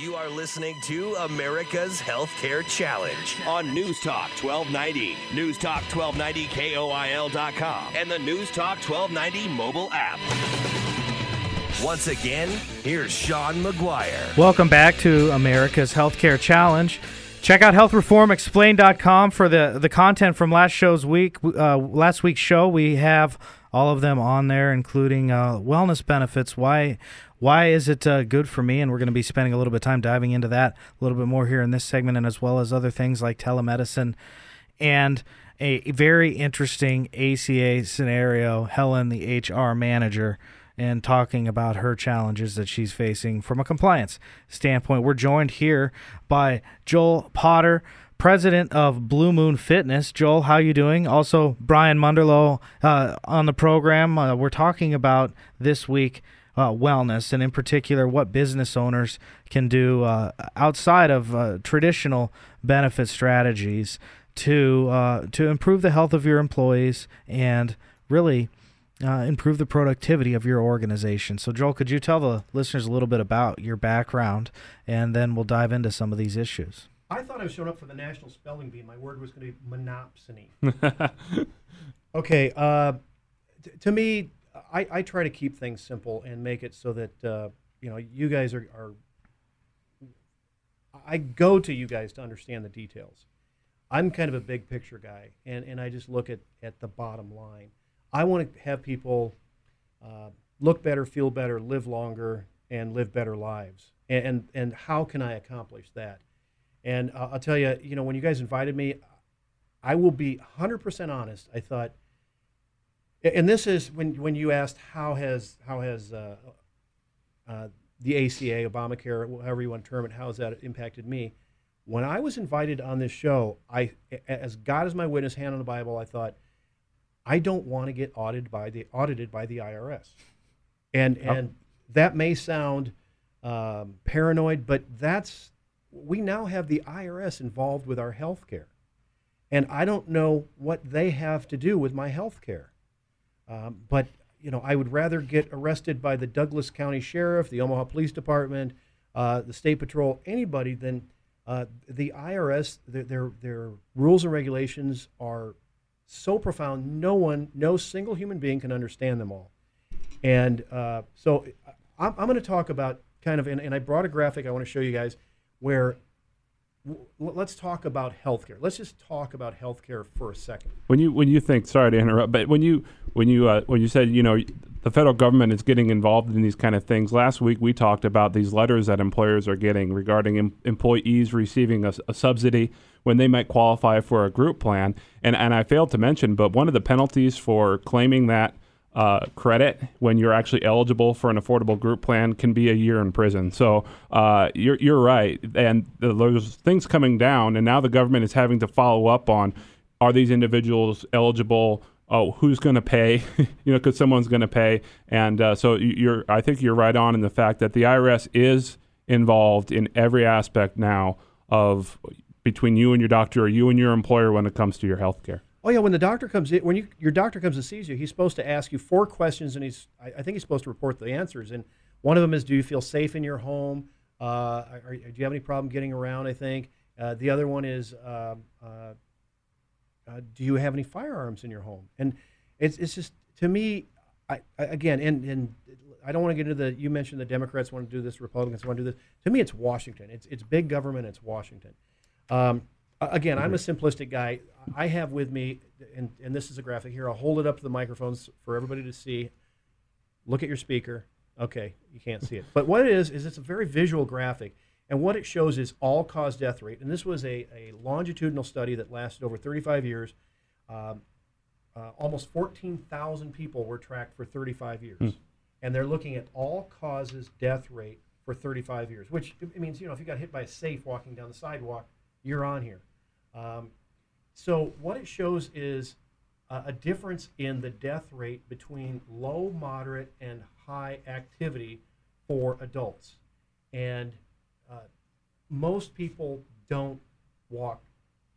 You are listening to America's Healthcare Challenge on News Talk 1290, News Talk 1290 KOIL.com, and the News Talk 1290 mobile app. Once again, here's Sean McGuire. Welcome back to America's Healthcare Challenge. Check out healthreformexplained.com for the, the content from last show's week. Uh, last week's show, we have all of them on there, including uh, wellness benefits. Why why is it uh, good for me? And we're going to be spending a little bit of time diving into that a little bit more here in this segment, and as well as other things like telemedicine and a very interesting ACA scenario. Helen, the HR manager, and talking about her challenges that she's facing from a compliance standpoint. We're joined here by Joel Potter president of Blue Moon Fitness. Joel, how you doing? Also, Brian Munderloh uh, on the program. Uh, we're talking about this week uh, wellness, and in particular, what business owners can do uh, outside of uh, traditional benefit strategies to uh, to improve the health of your employees and really. improve the productivity of your organization. So, Joel, could you tell the listeners a little bit about your background, and then we'll dive into some of these issues. I thought I was showing up for the National Spelling Bee. My word was going to be monopsony. okay. Uh, t- to me, I, I try to keep things simple and make it so that uh, you know you guys are, are. I go to you guys to understand the details. I'm kind of a big picture guy, and, and I just look at, at the bottom line. I want to have people uh, look better, feel better, live longer, and live better lives. And, and, and how can I accomplish that? And uh, I'll tell you, you know, when you guys invited me, I will be 100% honest. I thought, and this is when when you asked how has how has uh, uh, the ACA, Obamacare, however you want to term it, how has that impacted me? When I was invited on this show, I, as God is my witness, hand on the Bible, I thought, I don't want to get audited by the audited by the IRS, and and that may sound um, paranoid, but that's we now have the IRS involved with our health care. And I don't know what they have to do with my health care. Um, but, you know, I would rather get arrested by the Douglas County Sheriff, the Omaha Police Department, uh, the State Patrol, anybody than uh, the IRS. Their, their, their rules and regulations are so profound, no one, no single human being can understand them all. And uh, so I'm, I'm going to talk about kind of, and, and I brought a graphic I want to show you guys where w- let's talk about healthcare. Let's just talk about healthcare for a second. When you when you think, sorry to interrupt, but when you when you uh, when you said you know the federal government is getting involved in these kind of things. Last week we talked about these letters that employers are getting regarding em- employees receiving a, a subsidy when they might qualify for a group plan. And and I failed to mention, but one of the penalties for claiming that uh, credit when you're actually eligible for an affordable group plan can be a year in prison. So uh, you're you're right, and there's things coming down, and now the government is having to follow up on are these individuals eligible? Oh, who's going to pay? you know, because someone's going to pay, and uh, so you're. I think you're right on in the fact that the IRS is involved in every aspect now of between you and your doctor or you and your employer when it comes to your health care. Oh yeah, when the doctor comes in, when you, your doctor comes and sees you, he's supposed to ask you four questions, and he's I, I think he's supposed to report the answers. And one of them is, do you feel safe in your home? Uh, are, do you have any problem getting around? I think. Uh, the other one is, um, uh, uh, do you have any firearms in your home? And it's it's just to me, I, I again, and and I don't want to get into the. You mentioned the Democrats want to do this, Republicans want to do this. To me, it's Washington. It's it's big government. It's Washington. Um, again, I'm a simplistic guy. I have with me, and, and this is a graphic here. I'll hold it up to the microphones for everybody to see. Look at your speaker. Okay, you can't see it. But what it is, is it's a very visual graphic. And what it shows is all cause death rate. And this was a, a longitudinal study that lasted over 35 years. Um, uh, almost 14,000 people were tracked for 35 years. Mm. And they're looking at all causes death rate for 35 years, which it means, you know, if you got hit by a safe walking down the sidewalk, you're on here. Um, so what it shows is uh, a difference in the death rate between low, moderate, and high activity for adults. And uh, most people don't walk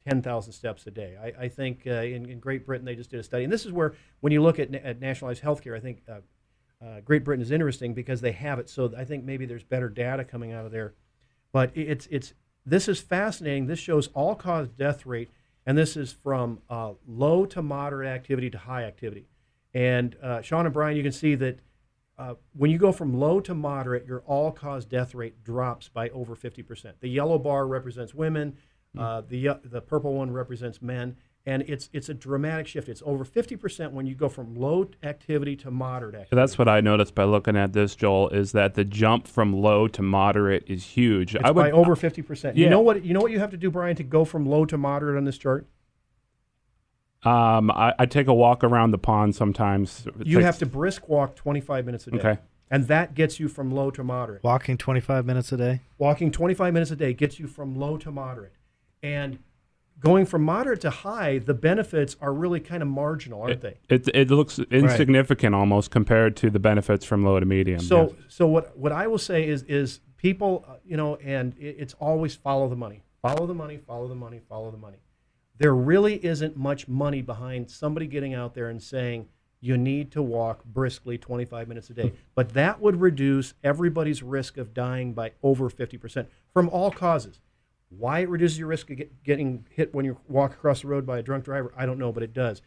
10,000 steps a day. I, I think uh, in, in, Great Britain they just did a study, and this is where when you look at, at nationalized healthcare, I think uh, uh, Great Britain is interesting because they have it. So I think maybe there's better data coming out of there. But it's it's this is fascinating. This shows all cause death rate, and this is from uh, low to moderate activity to high activity. And uh, Sean and Brian, you can see that uh, when you go from low to moderate, your all cause death rate drops by over 50%. The yellow bar represents women, uh, the, the purple one represents men, and it's, it's a dramatic shift. It's over 50% when you go from low activity to moderate activity. So that's what I noticed by looking at this, Joel, is that the jump from low to moderate is huge. It's I would by over 50%. You know what you know what you have to do, Brian, to go from low to moderate on this chart? um, I, I take a walk around the pond sometimes. It You takes- have to brisk walk 25 minutes a day. Okay. And that gets you from low to moderate. Walking 25 minutes a day. Walking 25 minutes a day gets you from low to moderate. And going from moderate to high, the benefits are really kind of marginal, aren't they? It, it looks insignificant almost compared to the benefits from low to medium. So, yes. so what what I will say is is people, uh, you know, and it, it's always follow the money, follow the money, follow the money, follow the money. There really isn't much money behind somebody getting out there and saying you need to walk briskly 25 minutes a day, but that would reduce everybody's risk of dying by over 50% from all causes. Why it reduces your risk of get, getting hit when you walk across the road by a drunk driver, I don't know, but it does.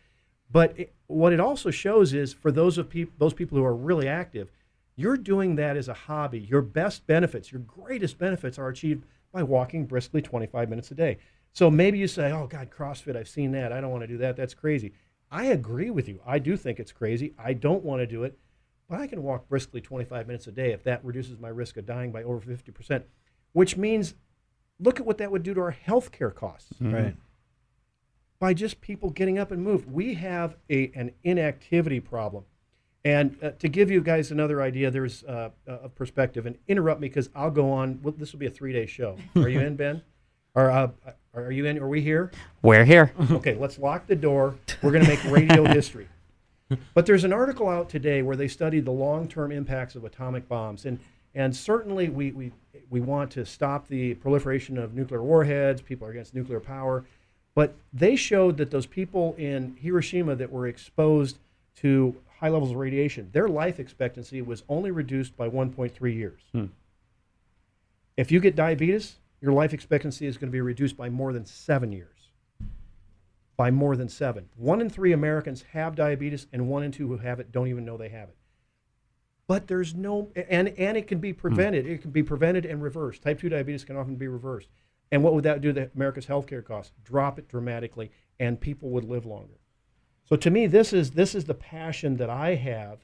But it, what it also shows is for those of peop- those people who are really active, you're doing that as a hobby. Your best benefits, your greatest benefits, are achieved by walking briskly 25 minutes a day. So maybe you say, "Oh God, CrossFit, I've seen that. I don't want to do that. That's crazy." I agree with you. I do think it's crazy. I don't want to do it, but I can walk briskly 25 minutes a day if that reduces my risk of dying by over 50%, which means look at what that would do to our healthcare costs Right. by just people getting up and move. We have a, an inactivity problem. And uh, to give you guys another idea, there's uh, a perspective, and interrupt me because I'll go on. Well, this will be a three day show. Are you in, Ben? Or uh, are you in? Are we here? We're here. Okay, let's lock the door. We're going to make radio history. But there's an article out today where they studied the long-term impacts of atomic bombs, and and certainly we we we want to stop the proliferation of nuclear warheads. People are against nuclear power, but they showed that those people in Hiroshima that were exposed to high levels of radiation, their life expectancy was only reduced by 1.3 years. Hmm. If you get diabetes, your life expectancy is going to be reduced by more than seven years by more than seven. One in three Americans have diabetes, and one in two who have it don't even know they have it. But there's no, and, and it can be hmm. prevented. It can be prevented and reversed. Type 2 diabetes can often be reversed. And what would that do to America's healthcare costs? Drop it dramatically, and people would live longer. So to me, this is this is the passion that I have.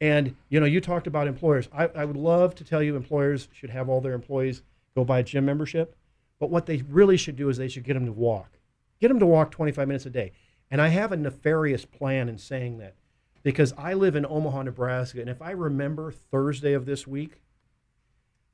And you know, you talked about employers. I, I would love to tell you employers should have all their employees go buy a gym membership. But what they really should do is they should get them to walk. Get them to walk 25 minutes a day. And I have a nefarious plan in saying that because I live in Omaha, Nebraska. And if I remember Thursday of this week,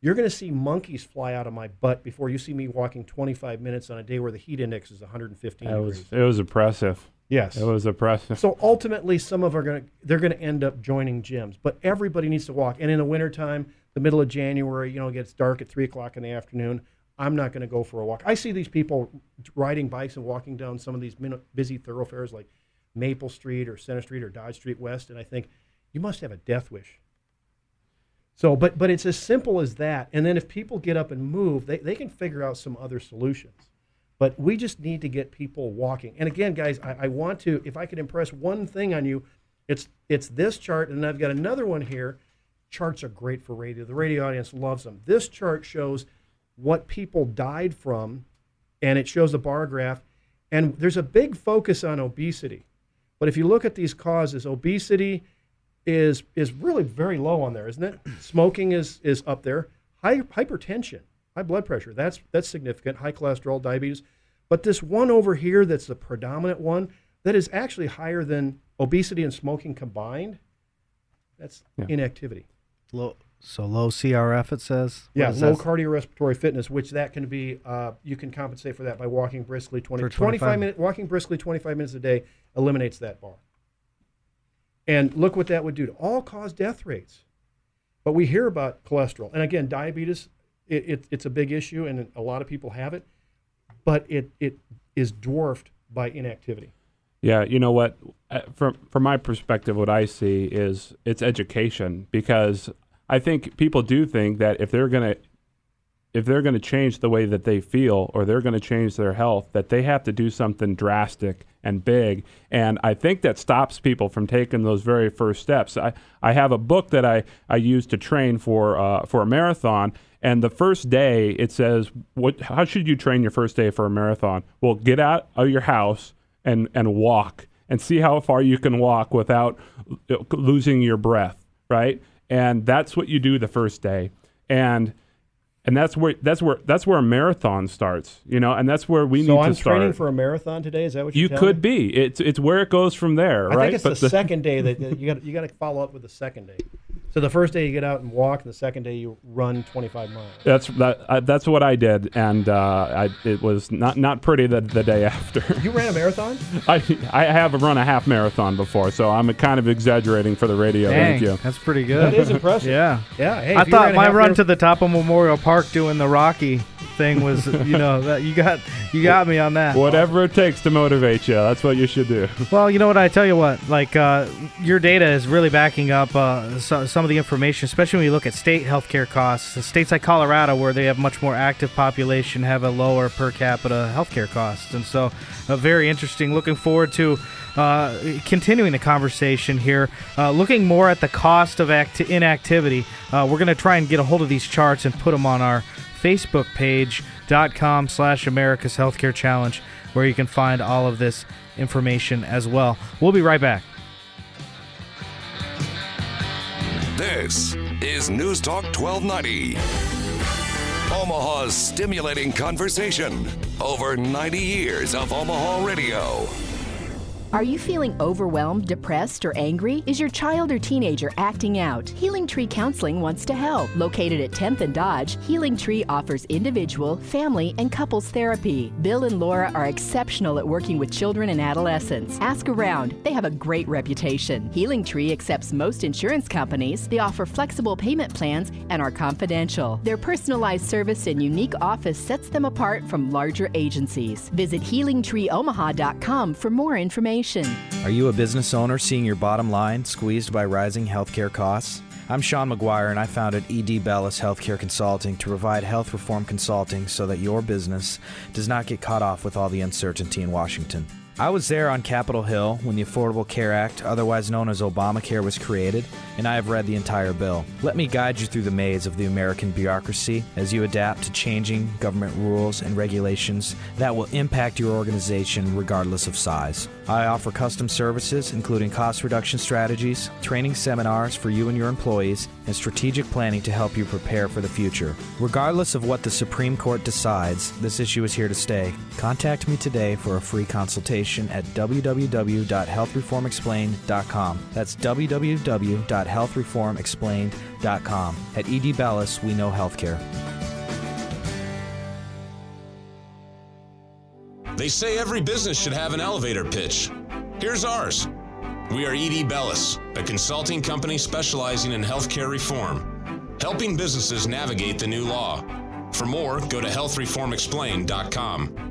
you're going to see monkeys fly out of my butt before you see me walking 25 minutes on a day where the heat index is 115 It was degrees. it was oppressive. Yes. It was oppressive. So ultimately, some of are going to they're going to end up joining gyms, but everybody needs to walk. And in the wintertime, the middle of January, you know, it gets dark at three o'clock in the afternoon. I'm not going to go for a walk. I see these people riding bikes and walking down some of these min- busy thoroughfares like Maple Street or Center Street or Dodge Street West, and I think you must have a death wish. So, but but it's as simple as that. And then if people get up and move, they, they can figure out some other solutions. But we just need to get people walking. And again, guys, I, I want to, if I could impress one thing on you, it's it's this chart, and I've got another one here. Charts are great for radio. The radio audience loves them. This chart shows what people died from, and it shows a bar graph. And there's a big focus on obesity. But if you look at these causes, obesity is is really very low on there, isn't it? Smoking is is up there. High hypertension, high blood pressure, that's that's significant. High cholesterol, diabetes. But this one over here that's the predominant one that is actually higher than obesity and smoking combined. That's Yeah. inactivity. Low, so low CRF, it says. What Yeah, low that? cardiorespiratory fitness, which that can be, uh, you can compensate for that by walking briskly 20, For 25 25 minutes, walking briskly 25 minutes a day eliminates that bar. And look what that would do to all cause death rates. But we hear about cholesterol. And again, diabetes, it, it, it's a big issue, and a lot of people have it, but it, it is dwarfed by inactivity. Yeah, you know what? Uh, From from my perspective, what I see is it's education because I think people do think that if they're going to if they're going to change the way that they feel or they're going to change their health, that they have to do something drastic and big. And I think that stops people from taking those very first steps. I, I have a book that I, I use to train for uh, for a marathon. And the first day it says, "What? How should you train your first day for a marathon?" Well, get out of your house and and walk and see how far you can walk without uh, losing your breath, right? And that's what you do the first day. And and that's where that's where that's where a marathon starts, you know, and that's where we so need I'm to start. training for a marathon today. Is that what you could me? be. It's it's where it goes from there, I right? think it's But the, second day that that you got you got to follow up with the second day. So the first day you get out and walk, and the second day you run 25 miles. that's that uh, that's what I did, and uh, I, it was not not pretty the, the day after. You ran a marathon? I I have run a half marathon before, so I'm kind of exaggerating for the radio. Dang, Thank you. that's pretty good. That is impressive. yeah. Yeah. Hey, I thought my run marathon- to the top of Memorial Park doing the Rocky thing was, you know, that you got you got me on that. Whatever it takes to motivate you, that's what you should do. Well, you know what? I tell you what, like uh, your data is really backing up uh, so, some of the information, especially when you look at state healthcare costs. The states like Colorado, where they have much more active population, have a lower per capita healthcare costs, and so uh, very interesting. Looking forward to uh, continuing the conversation here, uh, looking more at the cost of act- inactivity. Uh, we're going to try and get a hold of these charts and put them on our Facebook page dot com slash America's Healthcare Challenge, where you can find all of this information as well. We'll be right back. This is News Talk 1290. Omaha's stimulating conversation. Over 90 years of Omaha radio. Are you feeling overwhelmed, depressed, or angry? Is your child or teenager acting out? Healing Tree Counseling wants to help. Located at 10th and Dodge, Healing Tree offers individual, family, and couples therapy. Bill and Laura are exceptional at working with children and adolescents. Ask around, they have a great reputation. Healing Tree accepts most insurance companies. They offer flexible payment plans and are confidential. Their personalized service and unique office sets them apart from larger agencies. Visit healingtreeomaha.com for more information. Are you a business owner seeing your bottom line squeezed by rising healthcare costs? I'm Sean McGuire and I founded ED Bellis Healthcare Consulting to provide health reform consulting so that your business does not get caught off with all the uncertainty in Washington. I was there on Capitol Hill when the Affordable Care Act, otherwise known as Obamacare, was created, and I have read the entire bill. Let me guide you through the maze of the American bureaucracy as you adapt to changing government rules and regulations that will impact your organization regardless of size. I offer custom services, including cost reduction strategies, training seminars for you and your employees, and strategic planning to help you prepare for the future. Regardless of what the Supreme Court decides, this issue is here to stay. Contact me today for a free consultation at www.healthreformexplained.com. That's www.healthreformexplained.com. At ED Bellis, we know healthcare. They say every business should have an elevator pitch. Here's ours. We are ED Bellis, a consulting company specializing in healthcare reform, helping businesses navigate the new law. For more, go to healthreformexplained.com.